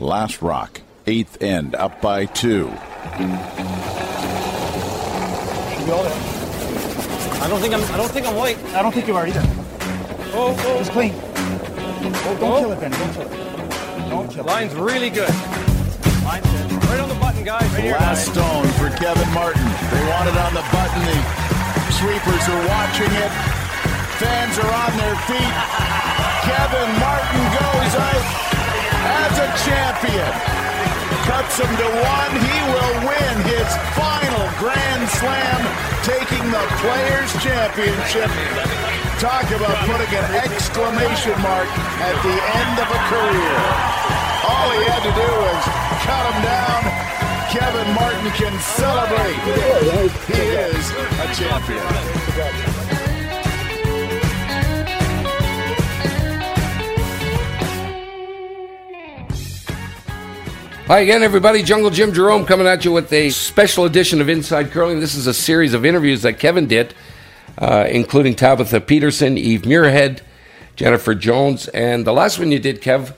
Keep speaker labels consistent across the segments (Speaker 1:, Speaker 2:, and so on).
Speaker 1: Last Rock, eighth end, up by two.
Speaker 2: I don't think I'm. I don't think I'm white.
Speaker 3: I don't think you are either.
Speaker 2: Oh, oh.
Speaker 3: It's clean. Oh, don't
Speaker 2: Oh.
Speaker 3: kill it, Ben. Don't kill it. Don't kill it.
Speaker 2: Line's really good. Line's good. Right on the button, guys. Right here,
Speaker 1: Last
Speaker 2: guys.
Speaker 1: stone for Kevin Martin. They want it on the button. The sweepers are watching it. Fans are on their feet. Kevin Martin goes out as a champion. Cuts him to one. He will win his final Grand Slam, taking the Players' Championship. Talk about putting an exclamation mark at the end of a career. All he had to do was cut him down. Kevin Martin can celebrate. He is a champion.
Speaker 4: Hi again, everybody. Jungle Jim Jerome coming at you with a special edition of Inside Curling. This is a series of interviews that Kevin did, uh, including Tabitha Peterson, Eve Muirhead, Jennifer Jones, and the last one you did, Kev,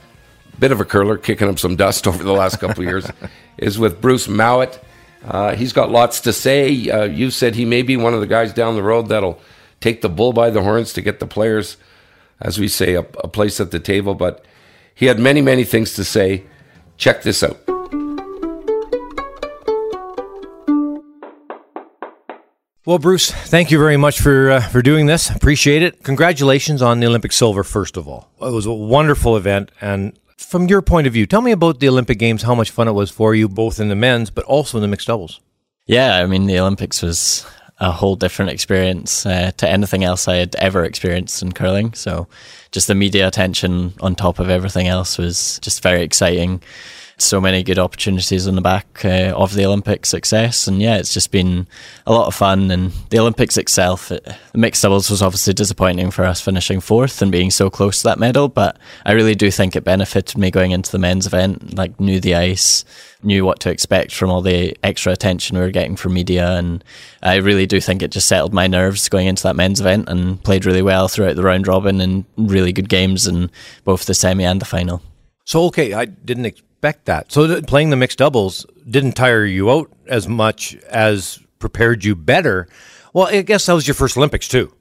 Speaker 4: bit of a curler, kicking up some dust over the last couple of years, is with Bruce Mouat. Uh, he's got lots to say. Uh, you said he may be one of the guys down the road that'll take the bull by the horns to get the players, as we say, a, a place at the table. But he had many, many things to say. Check this out.
Speaker 5: Well, Bruce, thank you very much for uh, for doing this. Appreciate it. Congratulations on the Olympic silver, first of all. It was a wonderful event, and from your point of view, tell me about the Olympic Games. How much fun it was for you, both in the men's but also in the mixed doubles.
Speaker 6: Yeah, I mean, the Olympics was a whole different experience uh, to anything else I had ever experienced in curling. So, just the media attention on top of everything else was just very exciting. So many good opportunities on the back uh, of the Olympic success, and yeah, it's just been a lot of fun. And the Olympics itself, it, the mixed doubles was obviously disappointing for us finishing fourth and being so close to that medal, but I really do think it benefited me going into the men's event. Like knew the ice, knew what to expect from all the extra attention we were getting from media, and I really do think it just settled my nerves going into that men's event and played really well throughout the round robin and really good games in both the semi and the final.
Speaker 5: So, okay, I didn't expect that. So, th- playing the mixed doubles didn't tire you out as much as prepared you better. Well, I guess that was your first Olympics too.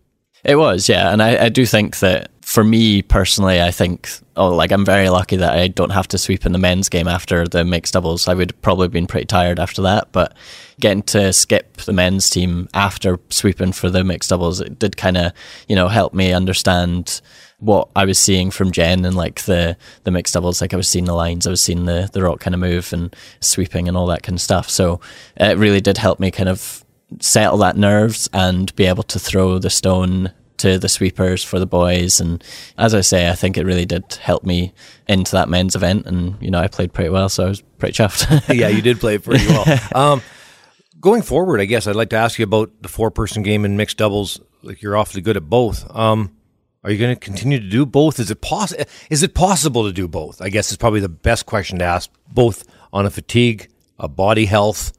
Speaker 6: It was, yeah, and I, I do think that for me personally, I think oh, like I'm very lucky that I don't have to sweep in the men's game after the mixed doubles. I would probably have been pretty tired after that, but getting to skip the men's team after sweeping for the mixed doubles, it did kind of you know help me understand what I was seeing from Jen and like the the mixed doubles. Like I was seeing the lines, I was seeing the the rock kind of move and sweeping and all that kind of stuff. So it really did help me kind of settle that nerves and be able to throw the stone to the sweepers for the boys. And as I say, I think it really did help me into that men's event. And, you know, I played pretty well, so I was pretty chuffed.
Speaker 5: yeah, you did play pretty well. Um, going forward, I guess I'd like to ask you about the four person game in mixed doubles. Like you're awfully good at both. Um, are you going to continue to do both? Is it possible? Is it possible to do both? I guess is probably the best question to ask. Both on a fatigue, a body health,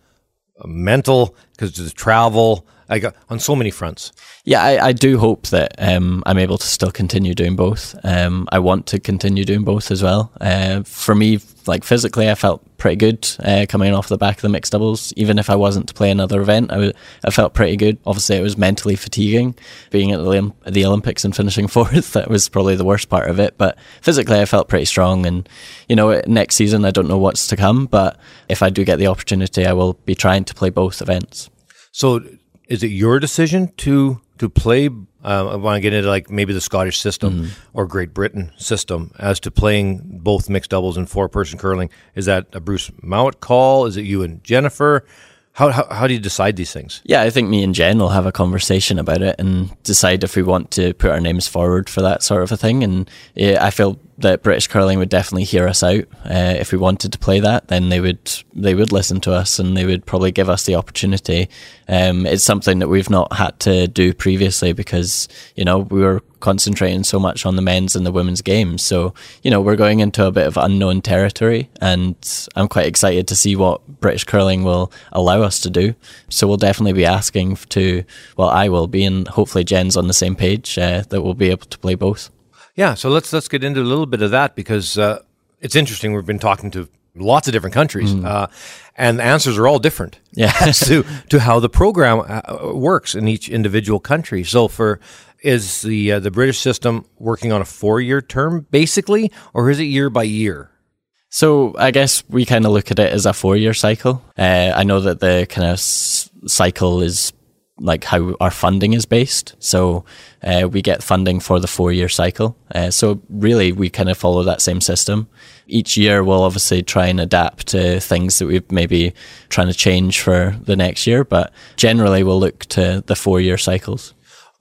Speaker 5: a mental, because the travel, I got on so many fronts.
Speaker 6: Yeah, I, I do hope that um, I'm able to still continue doing both. Um, I want to continue doing both as well. Uh, for me, like physically, I felt pretty good uh, coming off the back of the mixed doubles. Even if I wasn't to play another event, I, w- I felt pretty good. Obviously, it was mentally fatiguing being at the, Olymp- the Olympics and finishing fourth. that was probably the worst part of it. But physically, I felt pretty strong. And, you know, next season, I don't know what's to come. But if I do get the opportunity, I will be trying to play both events.
Speaker 5: So, is it your decision to to play? Uh, I want to get into like maybe the Scottish system or Great Britain system as to playing both mixed doubles and four person curling. Is that a Bruce Mouat call? Is it you and Jennifer? How, how how do you decide these things?
Speaker 6: Yeah, I think me and Jen will have a conversation about it and decide if we want to put our names forward for that sort of a thing. And I feel that British curling would definitely hear us out. Uh, if we wanted to play that, then they would they would listen to us and they would probably give us the opportunity. Um, it's something that we've not had to do previously because you know we were concentrating so much on the men's and the women's games. So you know we're going into a bit of unknown territory, and I'm quite excited to see what British curling will allow us to do. So we'll definitely be asking to well, I will be, and hopefully Jen's on the same page uh, that we'll be able to play both.
Speaker 5: Yeah, so let's let's get into a little bit of that because uh, it's interesting. We've been talking to lots of different countries, uh, and the answers are all different
Speaker 6: Yeah.
Speaker 5: to to how the program uh, works in each individual country. So, for is the uh, the British system working on a four year term basically, or is it year by year?
Speaker 6: So I guess we kind of look at it as a four-year cycle. Uh, I know that the kind of s- cycle is like how our funding is based. So uh, we get funding for the four-year cycle. Uh, so really, we kind of follow that same system. Each year, we'll obviously try and adapt to things that we've maybe trying to change for the next year, but generally, we'll look to the four-year cycles.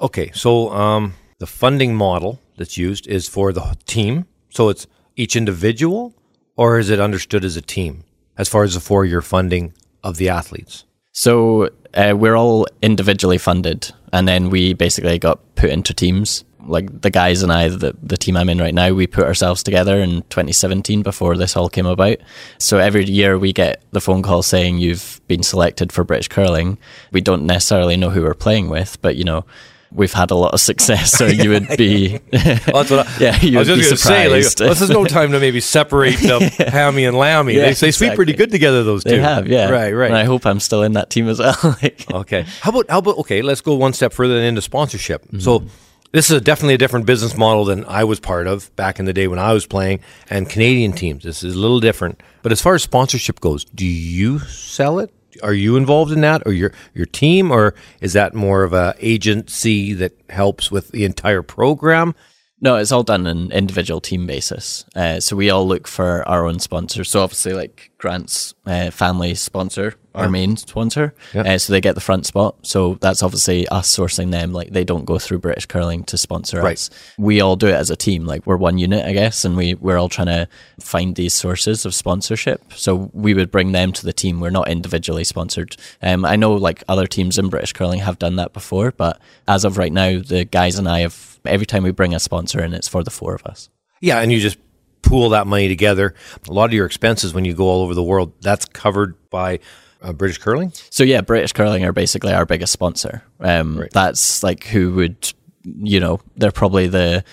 Speaker 5: Okay, so um, the funding model that's used is for the team. So it's each individual, or is it understood as a team as far as the four year funding of the athletes?
Speaker 6: So uh, we're all individually funded, and then we basically got put into teams. Like the guys and I, the, the team I'm in right now, we put ourselves together in 2017 before this all came about. So every year we get the phone call saying you've been selected for British curling. We don't necessarily know who we're playing with, but you know, we've had a lot of success. So you would be,
Speaker 5: Well, I,
Speaker 6: yeah, you
Speaker 5: I was
Speaker 6: would be
Speaker 5: to say. Like,
Speaker 6: surprised.
Speaker 5: well, this is no time to maybe separate the hammy and lammy.
Speaker 6: Yeah,
Speaker 5: they, they sleep pretty good together. Those two.
Speaker 6: they have, yeah,
Speaker 5: Right, right.
Speaker 6: And I hope I'm still in that team as well. Like-
Speaker 5: Okay. How about how about okay? Let's go one step further into sponsorship.
Speaker 6: Mm-hmm.
Speaker 5: So this is a, definitely a different business model than I was part of back in the day when I was playing. And Canadian teams, this is a little different. But as far as sponsorship goes, do you sell it? Are you involved in that, or your your team, or is that more of a agency that helps with the entire program?
Speaker 6: No, it's all done on an individual team basis. Uh, so we all look for our own sponsors. So obviously, like Grant's uh, family sponsor, our main sponsor.
Speaker 5: Yeah.
Speaker 6: Uh, so they get the front spot. So that's obviously us sourcing them. Like they don't go through British Curling to sponsor
Speaker 5: Right.
Speaker 6: us. We all do it as a team. Like we're one unit, I guess, and we we're all trying to find these sources of sponsorship. So we would bring them to the team. We're not individually sponsored. Um, I know like other teams in British Curling have done that before, but as of right now, the guys and I have every time we bring a sponsor in, it's for the four of us.
Speaker 5: Yeah, and you just pool that money together. A lot of your expenses when you go all over the world, that's covered by uh, British Curling.
Speaker 6: So yeah, British Curling are basically our biggest sponsor. Um, That's like who would, you know, they're probably the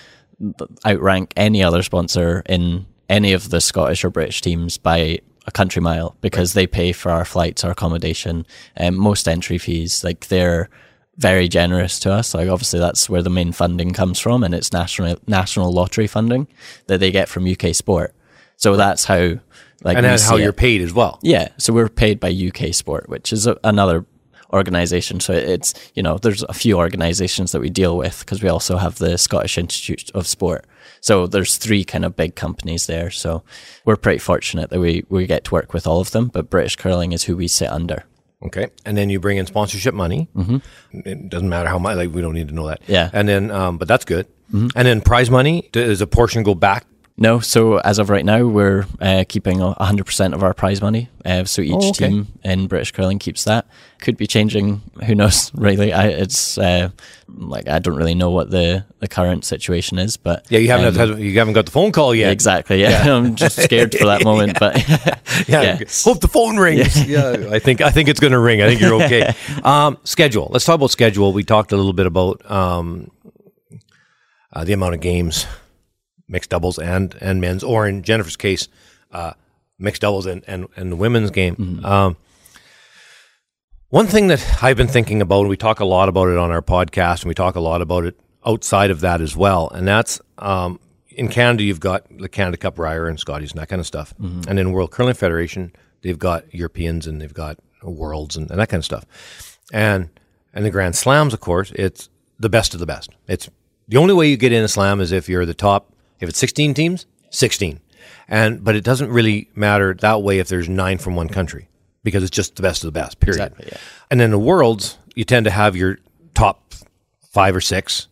Speaker 6: outrank any other sponsor in any of the Scottish or British teams by a country mile because they pay for our flights, our accommodation, and most entry fees. Like they're very generous to us. Like obviously that's where the main funding comes from, and it's national national lottery funding that they get from UK Sport. So that's how like
Speaker 5: and that's how you're
Speaker 6: it.
Speaker 5: paid as well.
Speaker 6: Yeah, so we're paid by UK Sport, which is a, another organization. So it's you know there's a few organizations that we deal with because we also have the Scottish Institute of Sport. So there's three kind of big companies there. So we're pretty fortunate that we we get to work with all of them. But British Curling is who we sit under.
Speaker 5: Okay, and then you bring in sponsorship money. Mm-hmm. It doesn't matter how much. Like we don't need to know that.
Speaker 6: Yeah.
Speaker 5: and then um, but that's good. And then prize money does a portion go back?
Speaker 6: No, so as of right now, we're uh, keeping a 100% of our prize money. Uh, so each
Speaker 5: Oh, okay.
Speaker 6: team in British curling keeps that. Could be changing. Who knows? Really, I, it's uh, like I don't really know what the, the current situation is, but
Speaker 5: Yeah, you haven't
Speaker 6: um,
Speaker 5: had, you haven't got the phone call yet.
Speaker 6: exactly. Yeah, I'm just scared for that moment, but
Speaker 5: Yeah,
Speaker 6: Yeah.
Speaker 5: hope the phone rings. Yeah, I think I think it's going to ring. I think you're okay. um, schedule. Let's talk about schedule. We talked a little bit about um, uh, the amount of games, mixed doubles and and men's, or in Jennifer's case, uh, mixed doubles and and, and the women's game. Um, one thing that I've been thinking about, and we talk a lot about it on our podcast, and we talk a lot about it outside of that as well, and that's um, in Canada, you've got the Canada Cup Brier and Scotties and that kind of stuff. And in World Curling Federation, they've got Europeans and they've got Worlds and, and that kind of stuff. And and the Grand Slams, of course, it's the best of the best. It's the only way you get in a slam is if you're the top. If it's 16 teams, 16. And but it doesn't really matter that way if there's nine from one country. because it's just the best of the best. Period.
Speaker 6: Exactly, yeah.
Speaker 5: And then the worlds, you tend to have your top five or six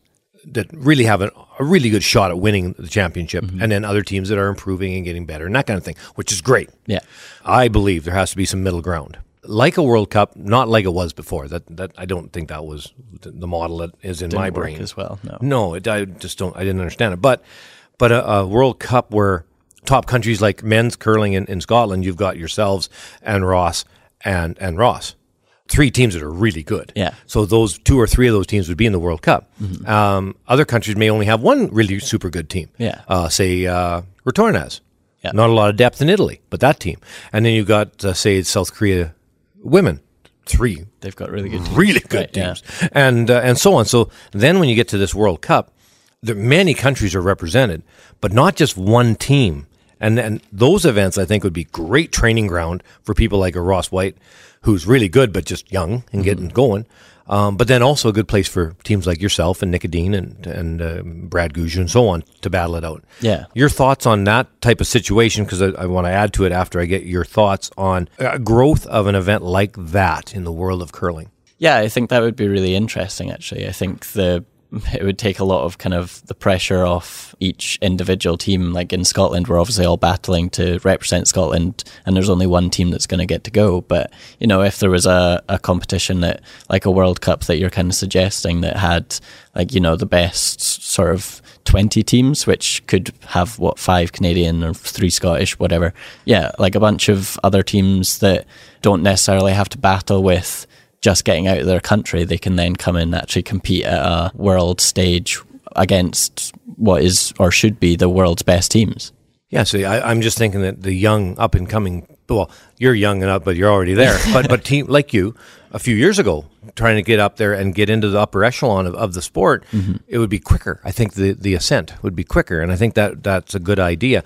Speaker 5: that really have a, a really good shot at winning the championship,
Speaker 6: Mm-hmm.
Speaker 5: and then other teams that are improving and getting better and that kind of thing, which is great.
Speaker 6: Yeah.
Speaker 5: I believe there has to be some middle ground, like a World Cup, not like it was before. That that I don't think that was the, model that is in my
Speaker 6: Didn't work
Speaker 5: brain
Speaker 6: as well, no.
Speaker 5: no, it, I just don't. I didn't understand it. But but a, a World Cup where top countries like men's curling in, in Scotland, you've got yourselves and Ross and and Ross, three teams that are really good.
Speaker 6: Yeah.
Speaker 5: So those two or three of those teams would be in the World Cup. Um, other countries may only have one really super good team.
Speaker 6: Yeah.
Speaker 5: Uh, say uh, Retornaz.
Speaker 6: Yeah.
Speaker 5: Not a lot of depth in Italy, but that team. And then you've got uh, say South Korea women, three
Speaker 6: They've got really good teams.
Speaker 5: really good
Speaker 6: Right, yeah.
Speaker 5: teams, and uh, and so on. So then, when you get to this World Cup, there many countries are represented, but not just one team. And and those events, I think, would be great training ground for people like a Ross Whyte, who's really good but just young and getting
Speaker 6: Mm-hmm.
Speaker 5: going. Um, but then also a good place for teams like yourself and Nik Edin and and uh, Brad Gushue and so on to battle it out.
Speaker 6: Yeah.
Speaker 5: Your thoughts on that type of situation? Because I, I want to add to it after I get your thoughts on uh, growth of an event like that in the world of curling.
Speaker 6: Yeah, I think that would be really interesting. Actually, I think the it would take a lot of kind of the pressure off each individual team. Like in Scotland, we're obviously all battling to represent Scotland, and there's only one team that's going to get to go. But you know, if there was a, a competition that, like a World Cup, that you're kind of suggesting that had like you know the best sort of 20 teams, which could have what five Canadian or three Scottish, whatever. Yeah, like a bunch of other teams that don't necessarily have to battle with just getting out of their country. They can then come in and actually compete at a world stage against what is or should be the world's best teams.
Speaker 5: Yeah, so I, I'm just thinking that the young, up and coming. Well, you're young enough, but you're already there. but but team like you, a few years ago, trying to get up there and get into the upper echelon of, of the sport, mm-hmm. it would be quicker. I think the the ascent would be quicker, and I think that that's a good idea.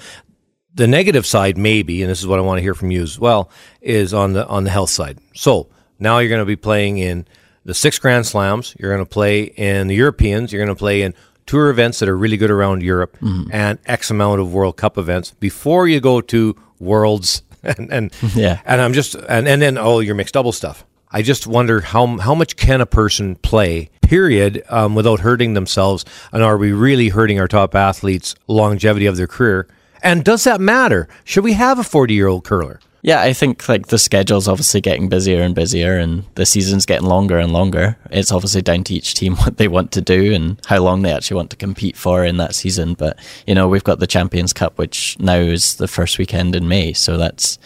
Speaker 5: The negative side, maybe, and this is what I want to hear from you as well, is on the on the health side. So now you're going to be playing in the six Grand Slams. You're going to play in the Europeans. You're going to play in tour events that are really good around Europe and X amount of World Cup events before you go to Worlds and and
Speaker 6: Yeah.
Speaker 5: and I'm just and and then all your mixed double stuff. I just wonder how how much can a person play period um, without hurting themselves, and are we really hurting our top athletes' longevity of their career? And does that matter? Should we have a forty year old curler?
Speaker 6: Yeah, I think like the schedule's obviously getting busier and busier and the season's getting longer and longer. It's obviously down to each team what they want to do and how long they actually want to compete for in that season. But, you know, we've got the Champions Cup, which now is the first weekend in May. So that's,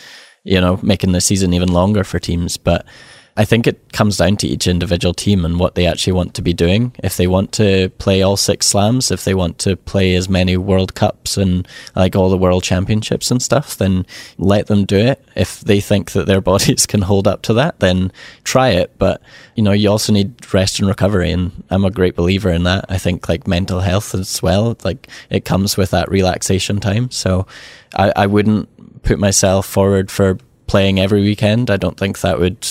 Speaker 6: you know, making the season even longer for teams. But I think it comes down to each individual team and what they actually want to be doing. If they want to play all six slams, if they want to play as many World Cups and like all the World Championships and stuff, then let them do it. If they think that their bodies can hold up to that, then try it. But you know, you also need rest and recovery, and I'm a great believer in that. I think like mental health as well, like it comes with that relaxation time. So I, I wouldn't put myself forward for playing every weekend. I don't think that would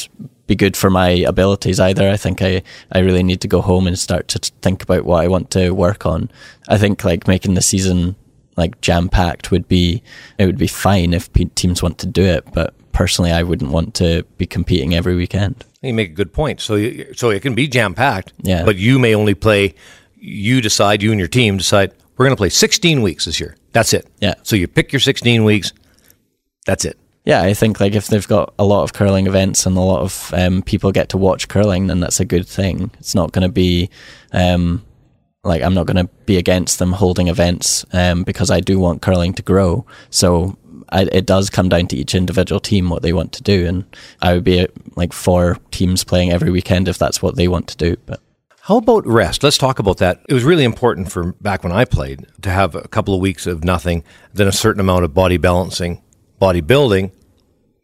Speaker 6: be good for my abilities either. I think I, I really need to go home and start to think about what I want to work on. I think like making the season like jam packed would be it would be fine if teams want to do it, but personally I wouldn't want to be competing every weekend.
Speaker 5: You make a good point. So you, so it can be jam packed,
Speaker 6: Yeah.
Speaker 5: But you may only play. You decide. You and your team decide. We're going to play 16 weeks this year. That's it.
Speaker 6: Yeah.
Speaker 5: So you pick your 16 weeks. That's it.
Speaker 6: Yeah, I think like if they've got a lot of curling events and a lot of um, people get to watch curling, then that's a good thing. It's not going to be um, like I'm not going to be against them holding events um, because I do want curling to grow. So I, it does come down to each individual team what they want to do, and I would be like for teams playing every weekend if that's what they want to do. But
Speaker 5: How about rest? Let's talk about that. It was really important for back when I played to have a couple of weeks of nothing, then a certain amount of body balancing, body building,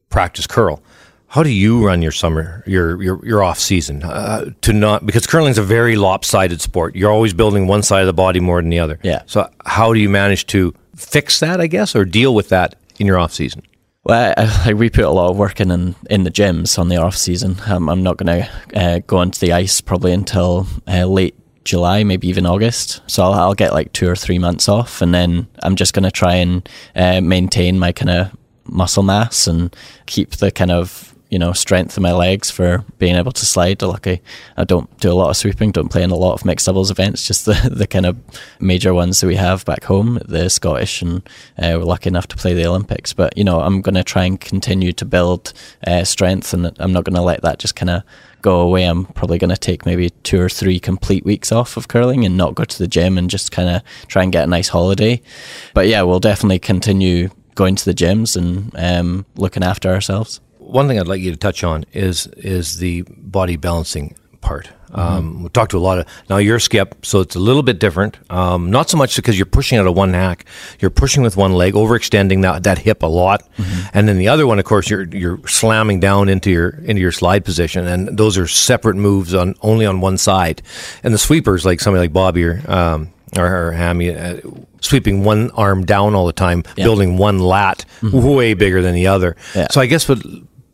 Speaker 5: practice curl. How do you run your summer, your your, your off season uh, to not because curling's a very lopsided sport. You're always building one side of the body more than the other.
Speaker 6: Yeah.
Speaker 5: So how do you manage to fix that? I guess or deal with that in your off season?
Speaker 6: Well, I, like we put a lot of work in in, in the gyms on the off season. Um, I'm not going to uh, go onto the ice probably until uh, late July, maybe even August. So I'll, I'll get like two or three months off, and then I'm just going to try and uh, maintain my kind of muscle mass and keep the kind of you know, strength in my legs for being able to slide. Lucky, I don't do a lot of sweeping, don't play in a lot of mixed doubles events, just the, the kind of major ones that we have back home, the Scottish, and uh, we're lucky enough to play the Olympics. But, you know, I'm going to try and continue to build uh, strength, and I'm not going to let that just kind of go away. I'm probably going to take maybe two or three complete weeks off of curling and not go to the gym and just kind of try and get a nice holiday. But yeah, we'll definitely continue going to the gyms and um, looking after ourselves
Speaker 5: one thing I'd like you to touch on is is the body balancing part. Mm-hmm. Um, we talked to a lot of now you're skip, so it's a little bit different. Um, not so much because you're pushing out of one hack, you're pushing with one leg, overextending that, that hip a lot, mm-hmm. and then the other one, of course, you're you're slamming down into your into your slide position, and those are separate moves on only on one side. And the sweepers, like somebody like Bobby or um, or, or Hammy, uh, sweeping one arm down all the time, yeah. building one lat mm-hmm. way bigger than the other. Yeah. So I guess what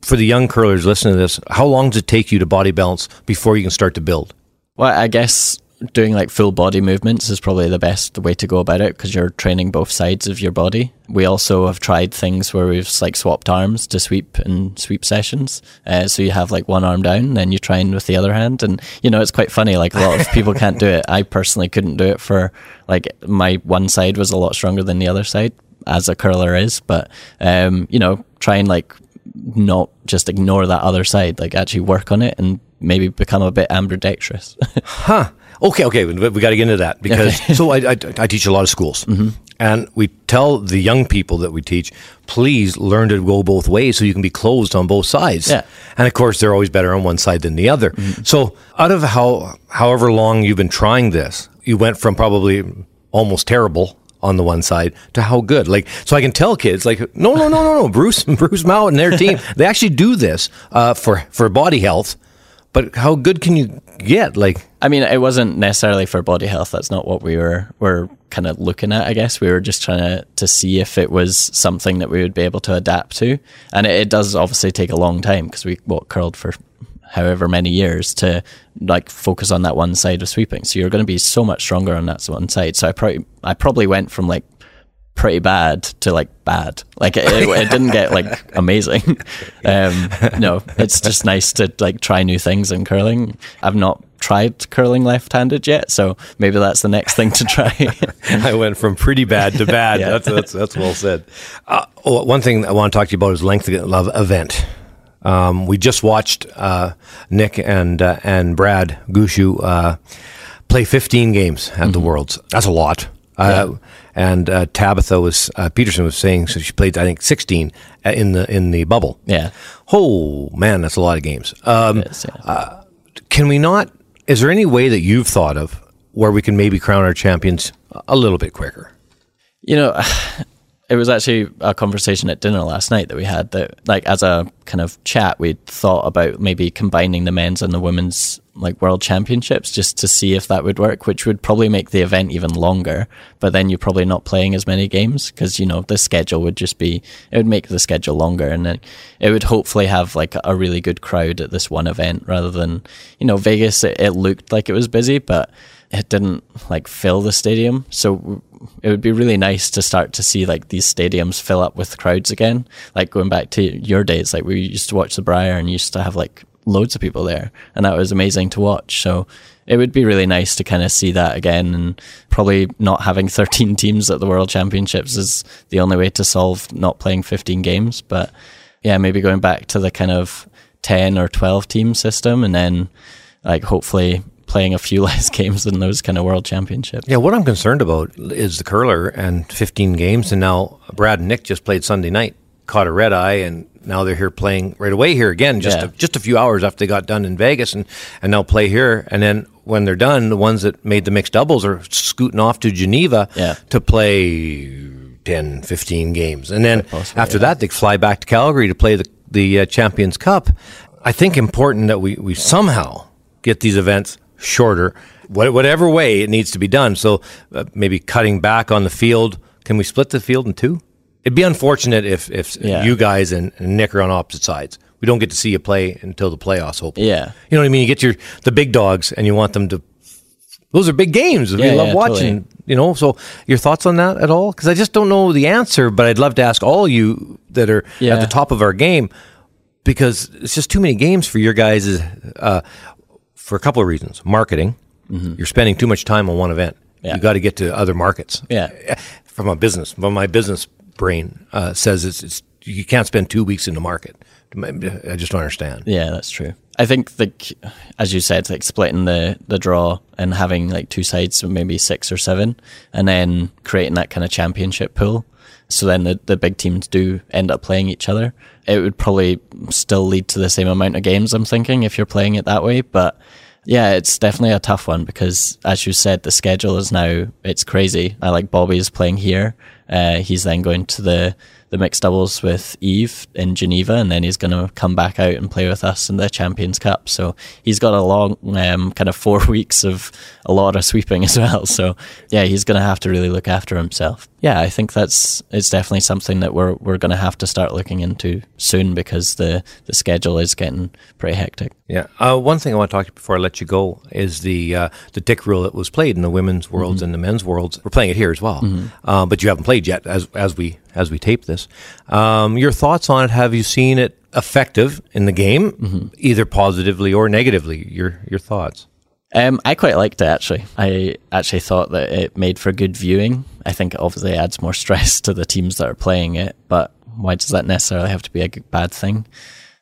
Speaker 5: for the young curlers listening to this, how long does it take you to body balance before you can start to build?
Speaker 6: Well, I guess doing like full body movements is probably the best way to go about it because you're training both sides of your body. We also have tried things where we've like swapped arms to sweep and sweep sessions. Uh, so you have like one arm down, then you train with the other hand, and you know it's quite funny. Like a lot of people can't do it. I personally couldn't do it for like my one side was a lot stronger than the other side as a curler is, but um, you know try and like not just ignore that other side, like actually work on it and maybe become a bit ambidextrous.
Speaker 5: huh. Okay, okay, we, we got to get into that because okay. so I, I, I, teach a lot of schools, mm-hmm. and we tell the young people that we teach, please learn to go both ways so you can be closed on both sides.
Speaker 6: Yeah.
Speaker 5: And of course, they're always better on one side than the other. Mm-hmm. So, out of how however long you've been trying this, you went from probably almost terrible on the one side to how good. Like, so I can tell kids, like, no, no, no, no, no. Bruce, Bruce Mouat and their team, they actually do this uh, for for body health. But how good can you get? Like,
Speaker 6: I mean, it wasn't necessarily for body health. That's not what we were were kind of looking at. I guess we were just trying to to see if it was something that we would be able to adapt to. And it, it does obviously take a long time because we what curled for however many years to like focus on that one side of sweeping. So you're going to be so much stronger on that one side. So I probably I probably went from like pretty bad to like bad. Like it, it didn't get like amazing. Um, no, it's just nice to like try new things in curling. I've not tried curling left-handed yet, so maybe that's the next thing to try.
Speaker 5: I went from pretty bad to bad. yeah. That's, that's that's well said. Uh, oh, one thing I want to talk to you about is length of event. Um, we just watched uh, Nick and uh, and Brad Gushue uh, play 15 games at mm-hmm. the Worlds. That's a lot. Uh, yeah. And uh, Tabitha was uh, Peterson was saying so she played I think 16 in the in the bubble.
Speaker 6: Yeah.
Speaker 5: Oh man, that's a lot of games. Um, is, yeah. can we not? Is there any way that you've thought of where we can maybe crown our champions a little bit quicker?
Speaker 6: You know, it was actually a conversation at dinner last night that we had that like as a kind of chat we thought about maybe combining the men's and the women's like world championships just to see if that would work which would probably make the event even longer. But then you're probably not playing as many games because you know the schedule would just be it would make the schedule longer and then it would hopefully have like a really good crowd at this one event rather than you know Vegas it, it looked like it was busy but it didn't like fill the stadium. So it would be really nice to start to see like these stadiums fill up with crowds again. Like going back to your days, like we used to watch the Brier and used to have like loads of people there, and that was amazing to watch. So it would be really nice to kind of see that again, and probably not having 13 teams at the World Championships is the only way to solve not playing 15 games. But yeah, maybe going back to the kind of 10 or 12 team system, and then like hopefully playing a few less games than those kind of world championships.
Speaker 5: Yeah, what I'm concerned about is the curler and 15 games, and now Brad and Nick just played Sunday night, caught a red eye, and now they're here playing right away here again, just yeah. a, just a few hours after they got done in Vegas, and and now play here, and then when they're done, the ones that made the mixed doubles are scooting off to Geneva
Speaker 6: yeah.
Speaker 5: to play 10, 15 games, and then after yeah. that they fly back to Calgary to play the the uh, Champions Cup. I think important that we we somehow get these events shorter, whatever way it needs to be done. So uh, maybe cutting back on the field. Can we split the field in two? It'd be unfortunate if if yeah. you guys and, and, Nick are on opposite sides. We don't get to see you play until the playoffs. Hopefully,
Speaker 6: yeah.
Speaker 5: You know what I mean? You get your the big dogs, and you want them to. Those are big games. Yeah, we love yeah, watching. Totally. You know. So your thoughts on that at all? Because I just don't know the answer, but I'd love to ask all you that are at the top of our game because it's just too many games for your guys. Uh, for a couple of reasons, marketing. You're spending too much time on one event.
Speaker 6: Yeah.
Speaker 5: You got to get to other markets.
Speaker 6: Yeah.
Speaker 5: From a business, from my business brain uh, says it's, it's you can't spend two weeks in the market. I just don't understand.
Speaker 6: Yeah, that's true. I think like as you said, like splitting the the draw and having like two sides, so maybe six or seven, and then creating that kind of championship pool. So then the the big teams do end up playing each other. It would probably still lead to the same amount of games. I'm thinking if you're playing it that way, but yeah, it's definitely a tough one because, as you said, the schedule is now it's crazy. I like Bobby is playing here. Uh, he's then going to the the mixed doubles with Eve in Geneva, and then he's going to come back out and play with us in the Champions Cup. So he's got a long um, kind of four weeks of a lot of sweeping as well. So yeah, he's going to have to really look after himself. Yeah, I think that's it's definitely something that we're we're going to have to start looking into soon because the the schedule is getting pretty hectic.
Speaker 5: Yeah. Uh, one thing I want to talk to you before I let you go is the uh, the tick rule that was played in the women's worlds and the men's worlds. We're playing it here as well, uh, but you haven't played yet as as we as we tape this. Um, your thoughts on it? Have you seen it effective in the game, either positively or negatively? Your your thoughts?
Speaker 6: Um, I quite liked it actually. I actually thought that it made for good viewing. I think it obviously adds more stress to the teams that are playing it, but why does that necessarily have to be a bad thing?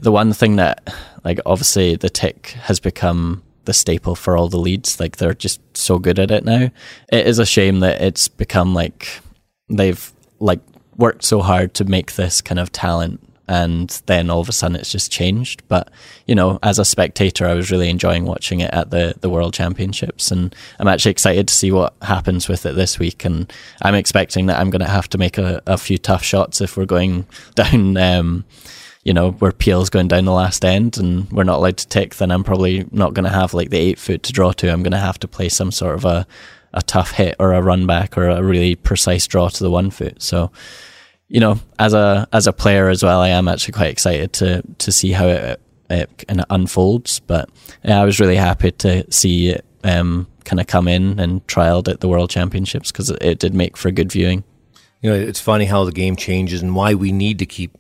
Speaker 6: The one thing that, like, obviously the tick has become the staple for all the leads. Like, they're just so good at it now. It is a shame that it's become like they've like worked so hard to make this kind of talent and then all of a sudden it's just changed. But you know, as a spectator, I was really enjoying watching it at the the World Championships, and I'm actually excited to see what happens with it this week. And I'm expecting that I'm going to have to make a, a few tough shots if we're going down. Um, you know, where Peel's going down the last end and we're not allowed to tick, then I'm probably not going to have like the eight foot to draw to. I'm going to have to play some sort of a, a tough hit or a run back or a really precise draw to the one foot. So, you know, as a as a player as well, I am actually quite excited to to see how it it kind of unfolds. But yeah, I was really happy to see it um, kind of come in and trialed at the World Championships because it, it did make for good viewing.
Speaker 5: You know, it's funny how the game changes and why we need to keep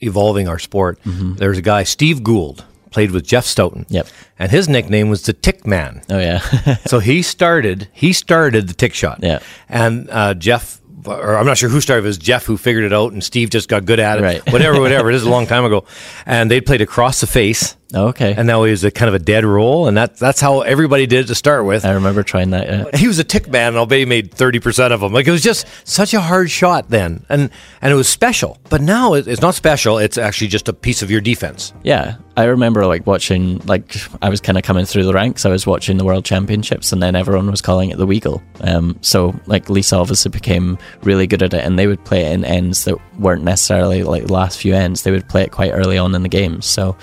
Speaker 5: evolving our sport. There's a guy, Steve Gould, played with Jeff Stoughton.
Speaker 6: Yep.
Speaker 5: And his nickname was the Tick Man.
Speaker 6: Oh yeah,
Speaker 5: so he started he started the tick shot.
Speaker 6: Yeah.
Speaker 5: And uh, Jeff or I'm not sure who started it, it was Jeff who figured it out and Steve just got good at it.
Speaker 6: Right.
Speaker 5: whatever, whatever. This is a long time ago. And they played across the face.
Speaker 6: Okay.
Speaker 5: And now he was a kind of a dead roll, and that that's how everybody did it to start with.
Speaker 6: I remember trying that. Yeah.
Speaker 5: He was a tick man, and I'll bet he made thirty percent of them. Like it was just such a hard shot then, and and it was special. But now it's not special; it's actually just a piece of your defense.
Speaker 6: Yeah, I remember like watching, like I was kind of coming through the ranks. I was watching the World Championships, and then everyone was calling it the Weagle. Um, so like Lisa obviously became really good at it, and they would play it in ends that weren't necessarily like the last few ends. They would play it quite early on in the games. So,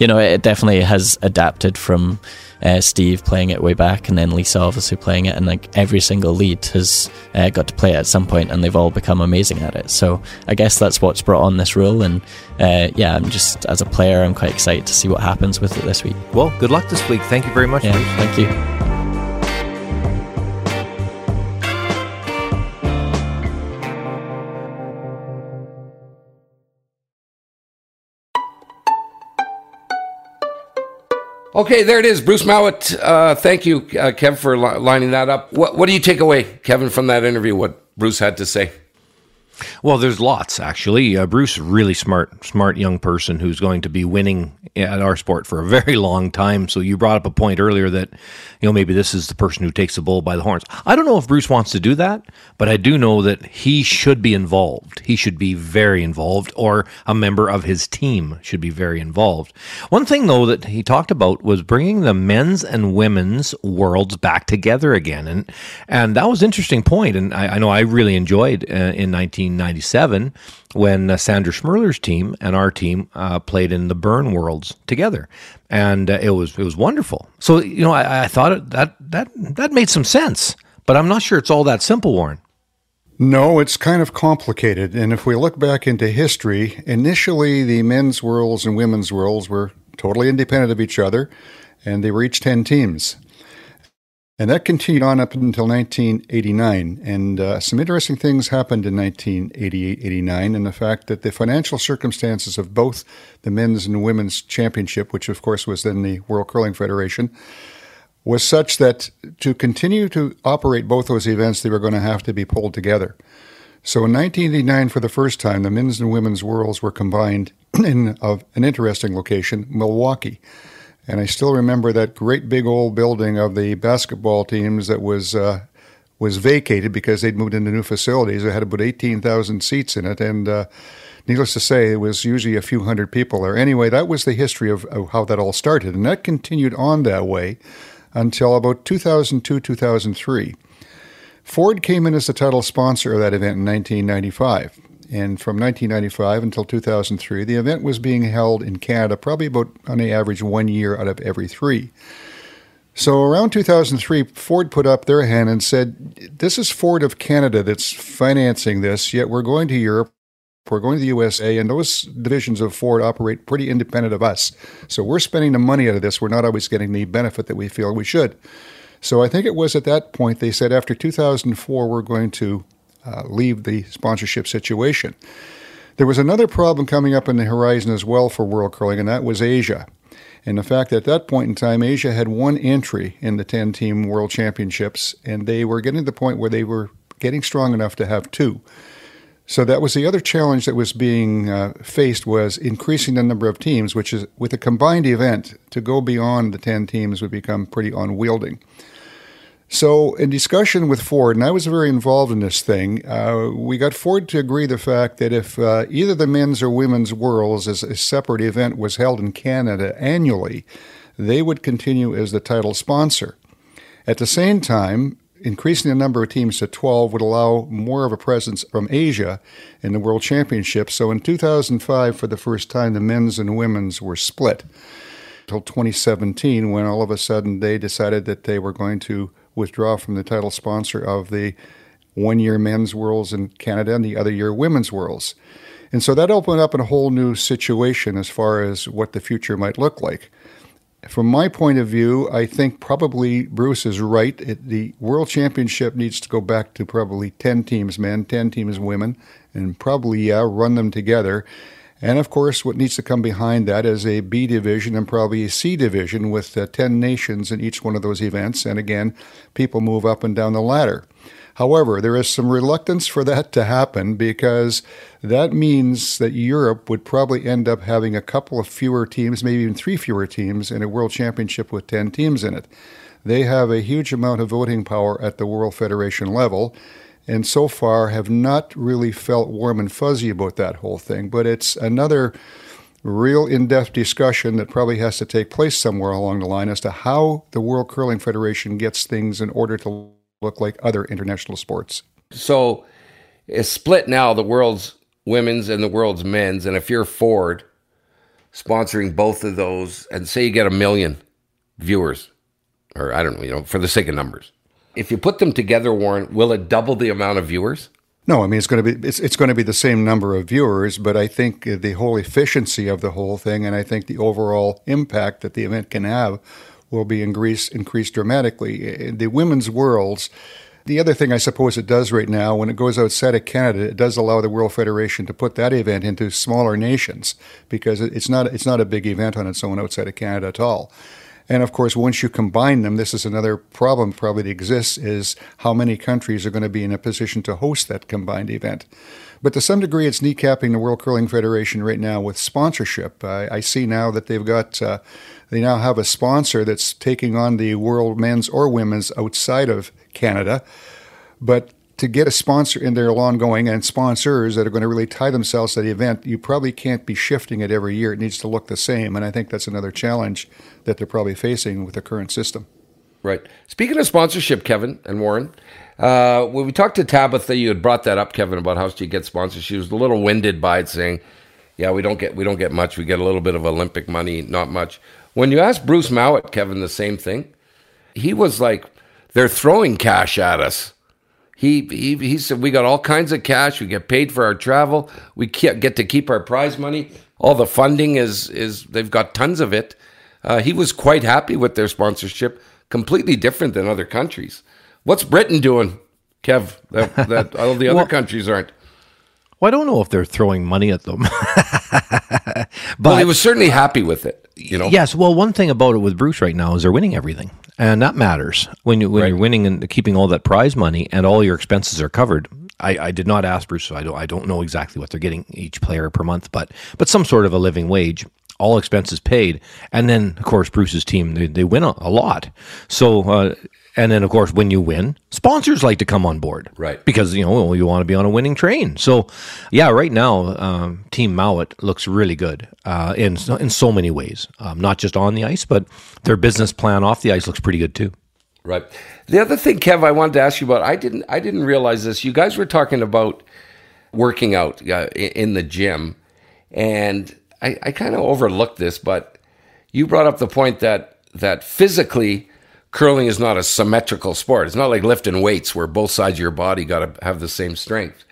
Speaker 6: you know, it definitely has adapted from uh, Steve playing it way back, and then Lisa obviously playing it, and like every single lead has uh, got to play it at some point, and they've all become amazing at it. So I guess that's what's brought on this rule, and uh, yeah, I'm just as a player, I'm quite excited to see what happens with it this week.
Speaker 5: Well, good luck this week. Thank you very much.
Speaker 6: Yeah, thank you.
Speaker 4: Okay, there it is, Bruce Mouat. Uh, thank you, uh, Kev, for li- lining that up. What, what do you take away, Kevin, from that interview? What Bruce had to say?
Speaker 5: Well, there's lots actually. Uh, Bruce, really smart, smart young person who's going to be winning at our sport for a very long time. So you brought up a point earlier that you know maybe this is the person who takes the bull by the horns. I don't know if Bruce wants to do that, but I do know that he should be involved. He should be very involved, or a member of his team should be very involved. One thing though that he talked about was bringing the men's and women's worlds back together again, and and that was an interesting point. And I, I know I really enjoyed uh, in 1997 when uh, Sandra Schmirler's team and our team uh, played in the Bern Worlds together, and uh, it was it was wonderful. So you know, I, I thought it, that that that made some sense, but I'm not sure it's all that simple, Warren.
Speaker 7: No, it's kind of complicated. And if we look back into history, initially the men's worlds and women's worlds were totally independent of each other, and they were each 10 teams. And that continued on up until 1989. And uh, some interesting things happened in 1988 89, and the fact that the financial circumstances of both the men's and women's championship, which of course was then the World Curling Federation, was such that to continue to operate both those events, they were going to have to be pulled together. So in 1989, for the first time, the men's and women's worlds were combined in of an interesting location, Milwaukee. And I still remember that great big old building of the basketball teams that was uh, was vacated because they'd moved into new facilities. It had about 18,000 seats in it, and uh, needless to say, it was usually a few hundred people there. Anyway, that was the history of, of how that all started, and that continued on that way until about 2002, 2003. Ford came in as the title sponsor of that event in 1995. And from 1995 until 2003, the event was being held in Canada probably about on average one year out of every three. So around 2003, Ford put up their hand and said, This is Ford of Canada that's financing this, yet we're going to Europe, we're going to the USA, and those divisions of Ford operate pretty independent of us. So we're spending the money out of this. We're not always getting the benefit that we feel we should. So I think it was at that point they said after 2004, we're going to uh, leave the sponsorship situation. There was another problem coming up in the horizon as well for World Curling, and that was Asia. And the fact that at that point in time, Asia had one entry in the 10 team World Championships, and they were getting to the point where they were getting strong enough to have two. So that was the other challenge that was being uh, faced was increasing the number of teams, which is with a combined event to go beyond the 10 teams would become pretty unwielding. So, in discussion with Ford, and I was very involved in this thing, uh, we got Ford to agree the fact that if uh, either the men's or women's Worlds as a separate event was held in Canada annually, they would continue as the title sponsor. At the same time, increasing the number of teams to 12 would allow more of a presence from Asia in the World Championship. So in 2005, for the first time, the men's and women's were split. Until 2017, when all of a sudden they decided that they were going to withdraw from the title sponsor of the one year men's worlds in Canada and the other year women's worlds. And so that opened up a whole new situation as far as what the future might look like. From my point of view, I think probably Bruce is right. It, the World Championship needs to go back to probably 10 teams men, 10 teams women, and probably, yeah, run them together and of course, what needs to come behind that is a B division and probably a C division with uh, 10 nations in each one of those events. And again, people move up and down the ladder. However, there is some reluctance for that to happen because that means that Europe would probably end up having a couple of fewer teams, maybe even three fewer teams, in a world championship with 10 teams in it. They have a huge amount of voting power at the World Federation level and so far have not really felt warm and fuzzy about that whole thing. But it's another real in depth discussion that probably has to take place somewhere along the line as to how the World Curling Federation gets things in order to look like other international sports.
Speaker 4: So it's split now the world's women's and the world's men's. And if you're Ford sponsoring both of those, and say you get a million viewers, or I don't know, you know, for the sake of numbers if you put them together, Warren, will it double the amount of viewers?
Speaker 7: No, I mean it's going to be it's, it's going to be the same number of viewers, but I think the whole efficiency of the whole thing, and I think the overall impact that the event can have, will be increased increased dramatically. The women's worlds. The other thing I suppose it does right now, when it goes outside of Canada, it does allow the World Federation to put that event into smaller nations because it's not it's not a big event on its own outside of Canada at all. And of course, once you combine them, this is another problem probably that exists is how many countries are going to be in a position to host that combined event. But to some degree, it's kneecapping the World Curling Federation right now with sponsorship. I, I see now that they've got, uh, they now have a sponsor that's taking on the world men's or women's outside of Canada. But to get a sponsor in there long going and sponsors that are going to really tie themselves to the event, you probably can't be shifting it every year. It needs to look the same. And I think that's another challenge that they're probably facing with the current system.
Speaker 4: Right. Speaking of sponsorship, Kevin and Warren, uh, when we talked to Tabitha, you had brought that up, Kevin, about how do you get sponsors. She was a little winded by it, saying, "Yeah, we don't get we don't get much. We get a little bit of Olympic money, not much." When you asked Bruce Mouat, Kevin, the same thing, he was like, "They're throwing cash at us." He, he, he said, We got all kinds of cash. We get paid for our travel. We get to keep our prize money. All the funding is, is they've got tons of it. Uh, he was quite happy with their sponsorship. completely different than other countries. What's Britain doing, Kev? That, that all the other
Speaker 5: Well-
Speaker 4: countries aren't.
Speaker 5: Well, I don't know if they're throwing money at them. but
Speaker 4: Well, he was certainly happy with it. You know.
Speaker 5: Yes. Well, one thing about it with Bruce right now is they're winning everything, and that matters when you when
Speaker 4: Right.
Speaker 5: you're winning and keeping all that prize money and all your expenses are covered. I, I did not ask Bruce, so I don't I don't know exactly what they're getting each player per month, but but some sort of a living wage, all expenses paid, and then of course Bruce's team they, they win a, a lot. So uh, and then of course when you win, sponsors like to come on board,
Speaker 4: Right.
Speaker 5: Because you know you want to be on a winning train. So yeah, right now um, Team Mouat looks really good uh, in so- in so many ways, um, not just on the ice, but their business plan off the ice looks pretty good too.
Speaker 4: Right. The other thing, Kev, I wanted to ask you about. I didn't. I didn't realize this. You guys were talking about working out uh, in the gym, and I, I kind of overlooked this, but you brought up the point that that physically curling is not a symmetrical sport. It's not like lifting weights where both sides of your body got to have the same strength.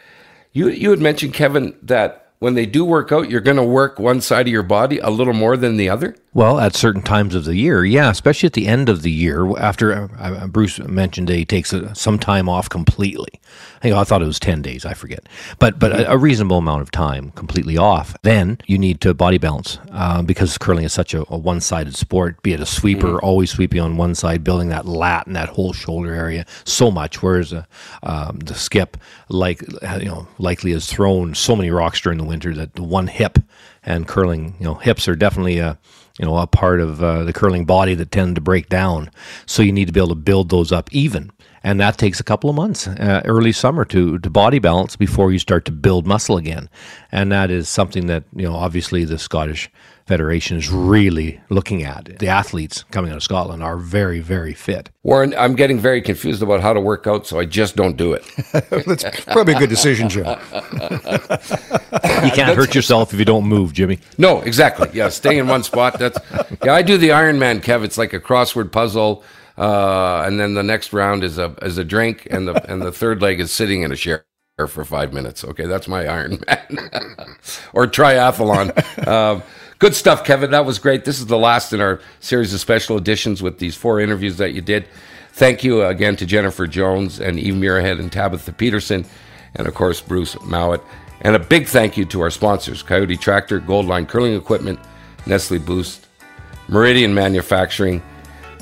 Speaker 4: You you had mentioned Kevin that when they do work out, you're going to work one side of your body a little more than the other.
Speaker 5: Well, at certain times of the year, yeah, especially at the end of the year, after uh, Bruce mentioned that he takes uh some time off completely. I, I thought it was ten days, I forget, but but a, a reasonable amount of time completely off. Then you need to body balance uh, because curling is such a, a one-sided sport. Be it a sweeper, always sweeping on one side, building that lat and that whole shoulder area so much. Whereas uh, um, the skip, like you know, likely has thrown so many rocks during the winter that the one hip and curling, you know, hips are definitely a you know a part of uh, the curling body that tend to break down. So you need to be able to build those up even, and that takes a couple of months, uh, early summer to to body balance before you start to build muscle again, and that is something that you know obviously the Scottish Federation is really looking at. The athletes coming out of Scotland are very very fit.
Speaker 4: Warren, I'm getting very confused about how to work out, so I just don't do it.
Speaker 7: That's probably a good decision, Jim.
Speaker 5: You can't hurt yourself if you don't move, Jimmy.
Speaker 4: No, exactly. Yeah, stay in one spot. That's yeah. I do the Iron Man, Kev. It's like a crossword puzzle, uh, and then the next round is a is a drink, and the and the third leg is sitting in a chair for five minutes. Okay, that's my Iron Man or triathlon. Um, good stuff, Kevin. That was great. This is the last in our series of special editions with these four interviews that you did. Thank you again to Jennifer Jones and Eve Muirhead and Tabitha Peterson, and of course Bruce Mouat. And a big thank you to our sponsors Coyote Tractor, Goldline Curling Equipment, Nestle Boost, Meridian Manufacturing.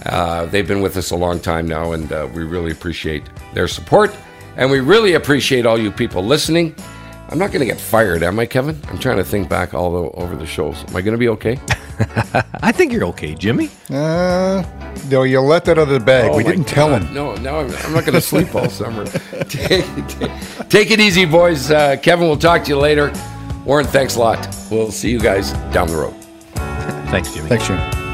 Speaker 4: Uh, they've been with us a long time now, and uh, we really appreciate their support. And we really appreciate all you people listening. I'm not going to get fired, am I, Kevin? I'm trying to think back all the, over the shows. Am I going to be okay?
Speaker 5: I think you're okay, Jimmy.
Speaker 7: Uh, no, you let that out of the bag.
Speaker 4: Oh
Speaker 7: we didn't tell him.
Speaker 4: No, now I'm, I'm not going to sleep all summer. take, take- take it easy, boys. Uh, Kevin, we'll talk to you later. Warren, thanks a lot. We'll see you guys down the road.
Speaker 5: Thanks, Jimmy.
Speaker 7: Thanks, Jim.